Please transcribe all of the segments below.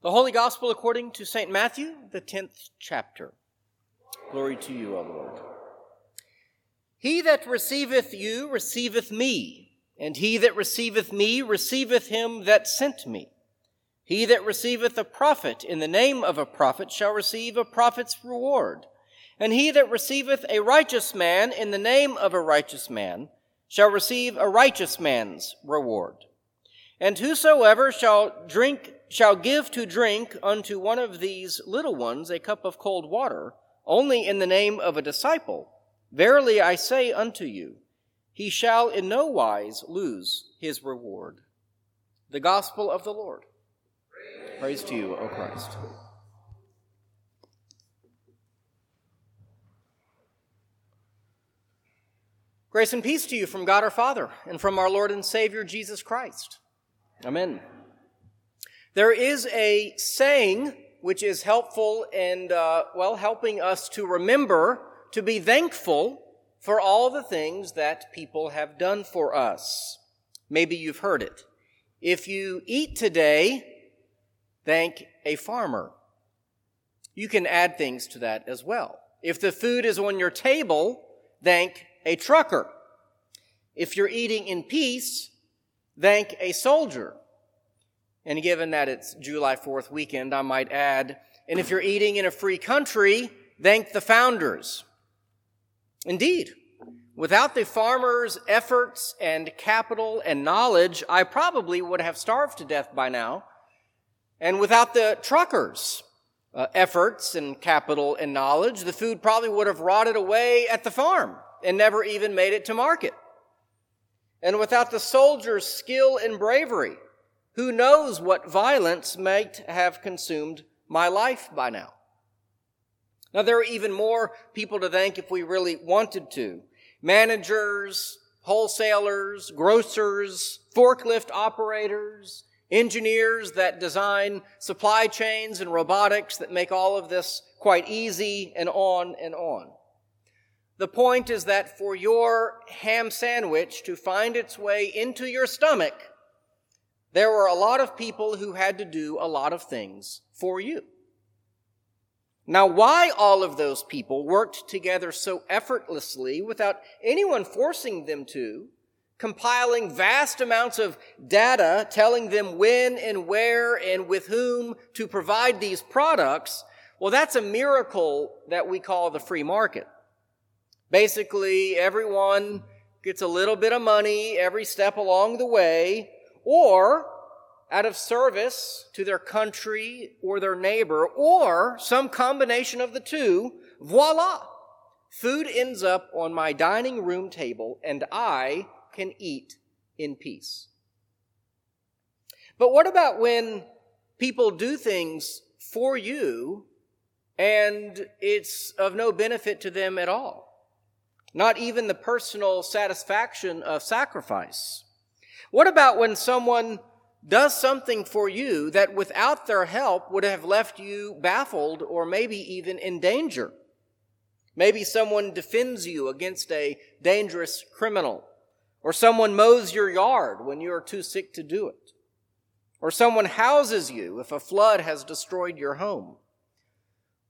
The Holy Gospel according to St. Matthew, the 10th chapter. Glory to you, O Lord. He that receiveth you receiveth me, and he that receiveth me receiveth him that sent me. He that receiveth a prophet in the name of a prophet shall receive a prophet's reward, and he that receiveth a righteous man in the name of a righteous man shall receive a righteous man's reward. And whosoever shall drink shall give to drink unto one of these little ones a cup of cold water, only in the name of a disciple, verily I say unto you, he shall in no wise lose his reward. The Gospel of the Lord. Praise, Praise to you, O Christ. Grace and peace to you from God our Father and from our Lord and Savior Jesus Christ. Amen. There is a saying which is helpful and, uh, well, helping us to remember to be thankful for all the things that people have done for us. Maybe you've heard it. If you eat today, thank a farmer. You can add things to that as well. If the food is on your table, thank a trucker. If you're eating in peace, thank a soldier. And given that it's July 4th weekend, I might add, and if you're eating in a free country, thank the founders. Indeed, without the farmers' efforts and capital and knowledge, I probably would have starved to death by now. And without the truckers' uh, efforts and capital and knowledge, the food probably would have rotted away at the farm and never even made it to market. And without the soldiers' skill and bravery, who knows what violence might have consumed my life by now? Now, there are even more people to thank if we really wanted to. Managers, wholesalers, grocers, forklift operators, engineers that design supply chains and robotics that make all of this quite easy and on and on. The point is that for your ham sandwich to find its way into your stomach, there were a lot of people who had to do a lot of things for you. Now, why all of those people worked together so effortlessly without anyone forcing them to, compiling vast amounts of data telling them when and where and with whom to provide these products, well, that's a miracle that we call the free market. Basically, everyone gets a little bit of money every step along the way, or out of service to their country or their neighbor, or some combination of the two, voila! Food ends up on my dining room table and I can eat in peace. But what about when people do things for you and it's of no benefit to them at all? Not even the personal satisfaction of sacrifice. What about when someone does something for you that without their help would have left you baffled or maybe even in danger? Maybe someone defends you against a dangerous criminal, or someone mows your yard when you are too sick to do it, or someone houses you if a flood has destroyed your home.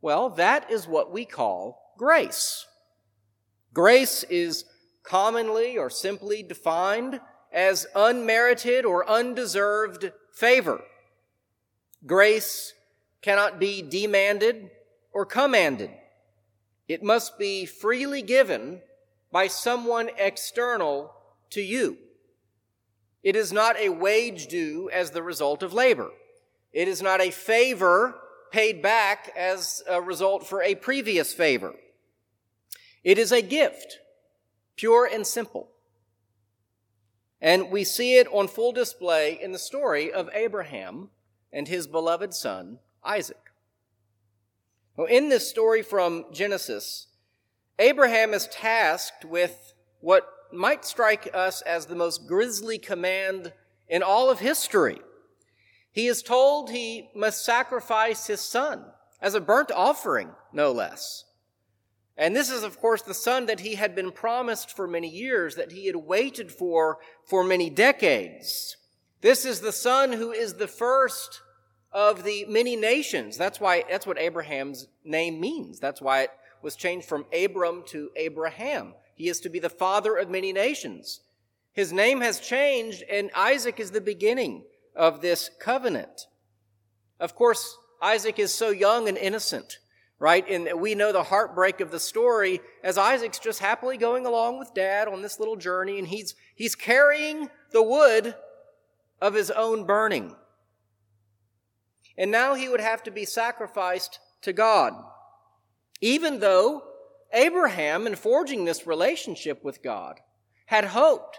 Well, that is what we call grace. Grace is commonly or simply defined as unmerited or undeserved favor. Grace cannot be demanded or commanded. It must be freely given by someone external to you. It is not a wage due as the result of labor. It is not a favor paid back as a result for a previous favor. It is a gift, pure and simple. And we see it on full display in the story of Abraham and his beloved son, Isaac. Well, in this story from Genesis, Abraham is tasked with what might strike us as the most grisly command in all of history. He is told he must sacrifice his son as a burnt offering, no less. And this is, of course, the son that he had been promised for many years, that he had waited for for many decades. This is the son who is the first of the many nations. That's why, that's what Abraham's name means. That's why it was changed from Abram to Abraham. He is to be the father of many nations. His name has changed, and Isaac is the beginning of this covenant. Of course, Isaac is so young and innocent, right? And we know the heartbreak of the story as Isaac's just happily going along with dad on this little journey, and he's, he's carrying the wood of his own burning. And now he would have to be sacrificed to God. Even though Abraham, in forging this relationship with God, had hoped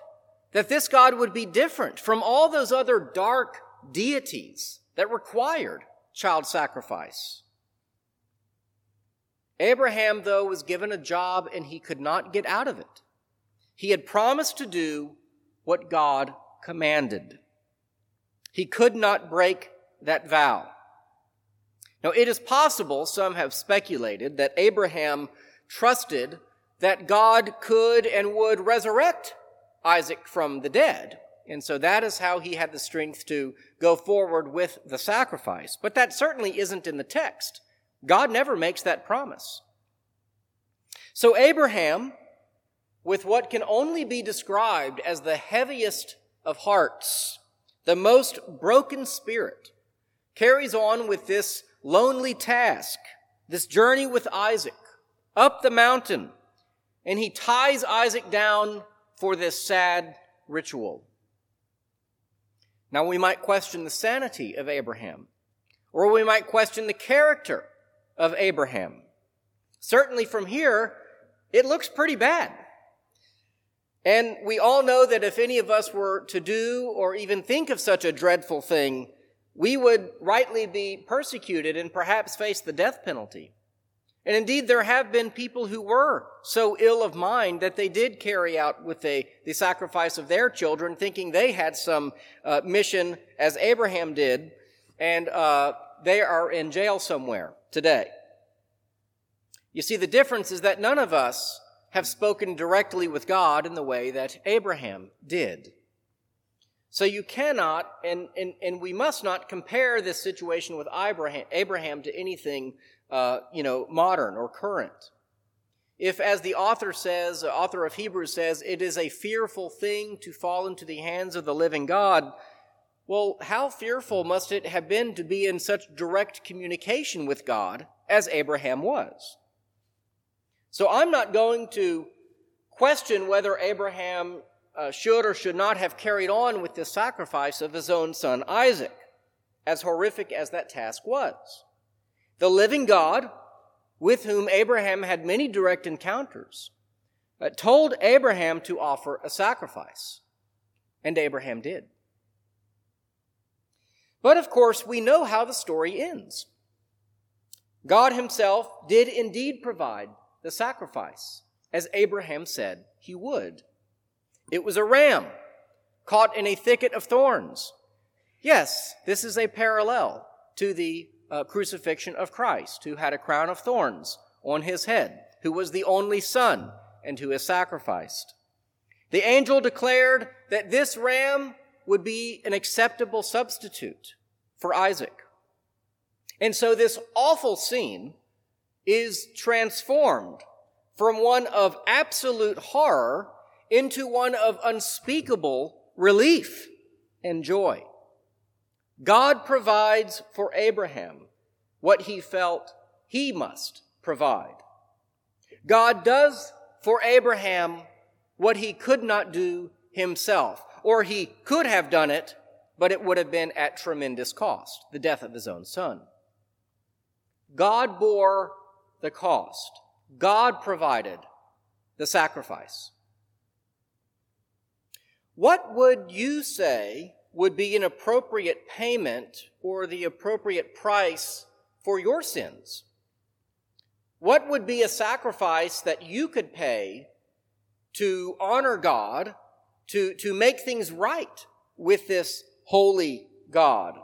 that this God would be different from all those other dark deities that required child sacrifice. Abraham, though, was given a job and he could not get out of it. He had promised to do what God commanded. He could not break that vow. Now, it is possible, some have speculated, that Abraham trusted that God could and would resurrect Isaac from the dead. And so that is how he had the strength to go forward with the sacrifice. But that certainly isn't in the text. God never makes that promise. So Abraham, with what can only be described as the heaviest of hearts, the most broken spirit, carries on with this lonely task, this journey with Isaac up the mountain, and he ties Isaac down for this sad ritual. Now, we might question the sanity of Abraham, or we might question the character of Abraham. Certainly, from here, it looks pretty bad. And we all know that if any of us were to do or even think of such a dreadful thing, we would rightly be persecuted and perhaps face the death penalty. And indeed, there have been people who were so ill of mind that they did carry out with the, the sacrifice of their children, thinking they had some uh, mission as Abraham did, and uh, they are in jail somewhere today. You see, the difference is that none of us have spoken directly with God in the way that Abraham did. So you cannot, and, and, and we must not compare this situation with Abraham, Abraham to anything, uh, you know, modern or current. If, as the author says, author of Hebrews says, it is a fearful thing to fall into the hands of the living God, well, how fearful must it have been to be in such direct communication with God as Abraham was? So I'm not going to question whether Abraham uh, should or should not have carried on with the sacrifice of his own son Isaac, as horrific as that task was. The living God, with whom Abraham had many direct encounters, uh, told Abraham to offer a sacrifice, and Abraham did. But of course, we know how the story ends. God himself did indeed provide the sacrifice, as Abraham said he would. It was a ram caught in a thicket of thorns. Yes, this is a parallel to the uh, crucifixion of Christ, who had a crown of thorns on his head, who was the only son, and who is sacrificed. The angel declared that this ram would be an acceptable substitute for Isaac. And so this awful scene is transformed from one of absolute horror into one of unspeakable relief and joy. God provides for Abraham what he felt he must provide. God does for Abraham what he could not do himself, or he could have done it, but it would have been at tremendous cost, the death of his own son. God bore the cost. God provided the sacrifice. What would you say would be an appropriate payment or the appropriate price for your sins? What would be a sacrifice that you could pay to honor God, to, to make things right with this holy God?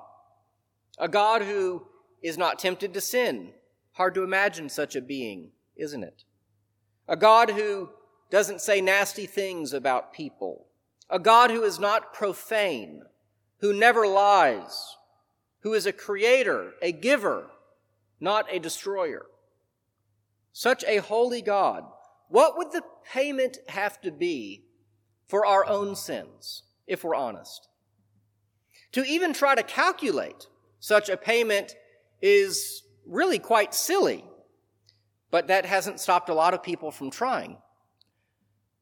A God who is not tempted to sin. Hard to imagine such a being, isn't it? A God who doesn't say nasty things about people a God who is not profane, who never lies, who is a creator, a giver, not a destroyer. Such a holy God. What would the payment have to be for our own sins, if we're honest? To even try to calculate such a payment is really quite silly, but that hasn't stopped a lot of people from trying.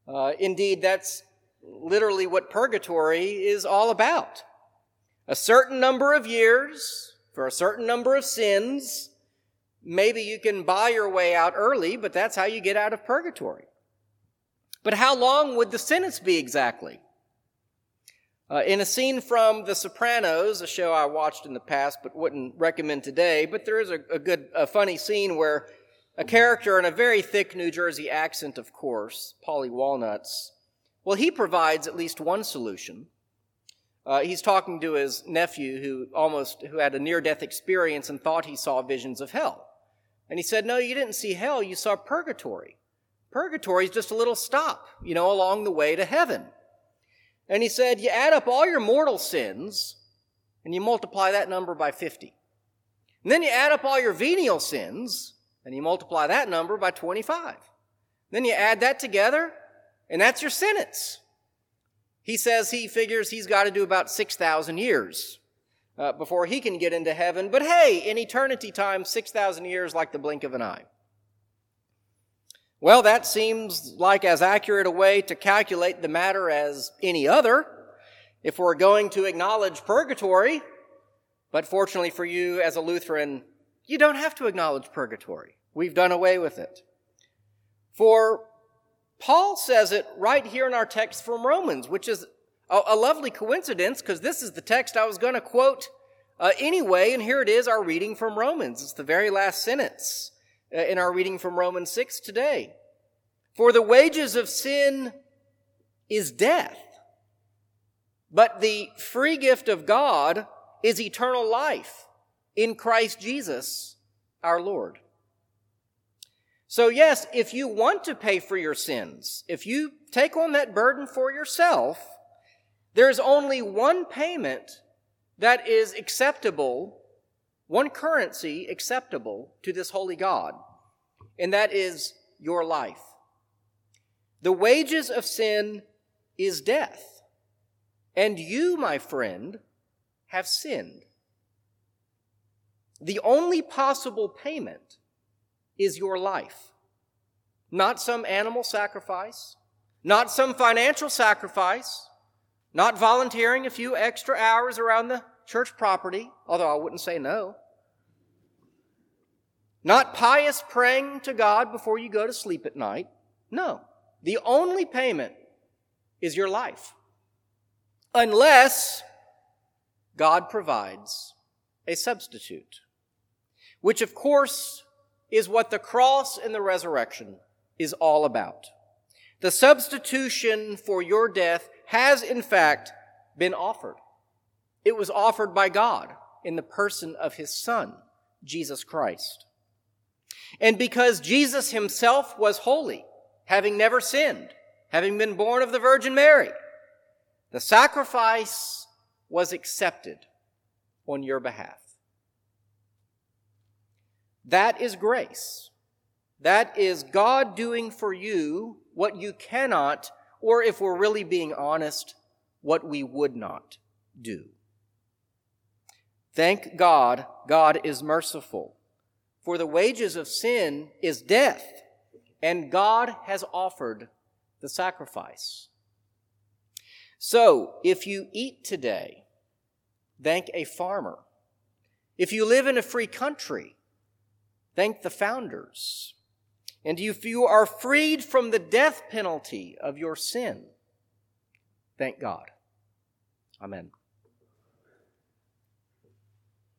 Uh, indeed, that's literally what purgatory is all about. A certain number of years for a certain number of sins. Maybe you can buy your way out early, but that's how you get out of purgatory. But how long would the sentence be exactly? Uh, in a scene from The Sopranos, a show I watched in the past but wouldn't recommend today, but there is a, a good, a funny scene where a character in a very thick New Jersey accent, of course, Paulie Walnuts, well, he provides at least one solution. Uh, he's talking to his nephew who almost, who had a near-death experience and thought he saw visions of hell. And he said, no, you didn't see hell, you saw purgatory. Purgatory is just a little stop, you know, along the way to heaven. And he said, you add up all your mortal sins and you multiply that number by 50. And then you add up all your venial sins and you multiply that number by 25. Then you add that together and that's your sentence. He says he figures he's got to do about 6,000 years uh, before he can get into heaven. But hey, in eternity time, 6,000 years like the blink of an eye. Well, that seems like as accurate a way to calculate the matter as any other if we're going to acknowledge purgatory. But fortunately for you as a Lutheran, you don't have to acknowledge purgatory. We've done away with it. For Paul says it right here in our text from Romans, which is a, a lovely coincidence because this is the text I was going to quote uh, anyway, and here it is, our reading from Romans. It's the very last sentence Uh, in our reading from Romans 6 today. For the wages of sin is death, but the free gift of God is eternal life in Christ Jesus our Lord. So, yes, if you want to pay for your sins, if you take on that burden for yourself, there's only one payment that is acceptable, one currency acceptable to this holy God, and that is your life. The wages of sin is death, and you, my friend, have sinned. The only possible payment is your life. Not some animal sacrifice, not some financial sacrifice, not volunteering a few extra hours around the church property, although I wouldn't say no. Not pious praying to God before you go to sleep at night. No. The only payment is your life. Unless God provides a substitute, which of course is what the cross and the resurrection is all about. The substitution for your death has in fact been offered. It was offered by God in the person of his son, Jesus Christ. And because Jesus himself was holy, having never sinned, having been born of the Virgin Mary, the sacrifice was accepted on your behalf. That is grace. That is God doing for you what you cannot, or if we're really being honest, what we would not do. Thank God, God is merciful. For the wages of sin is death, and God has offered the sacrifice. So, if you eat today, thank a farmer. If you live in a free country, Thank the founders. And if you are freed from the death penalty of your sin, thank God. Amen.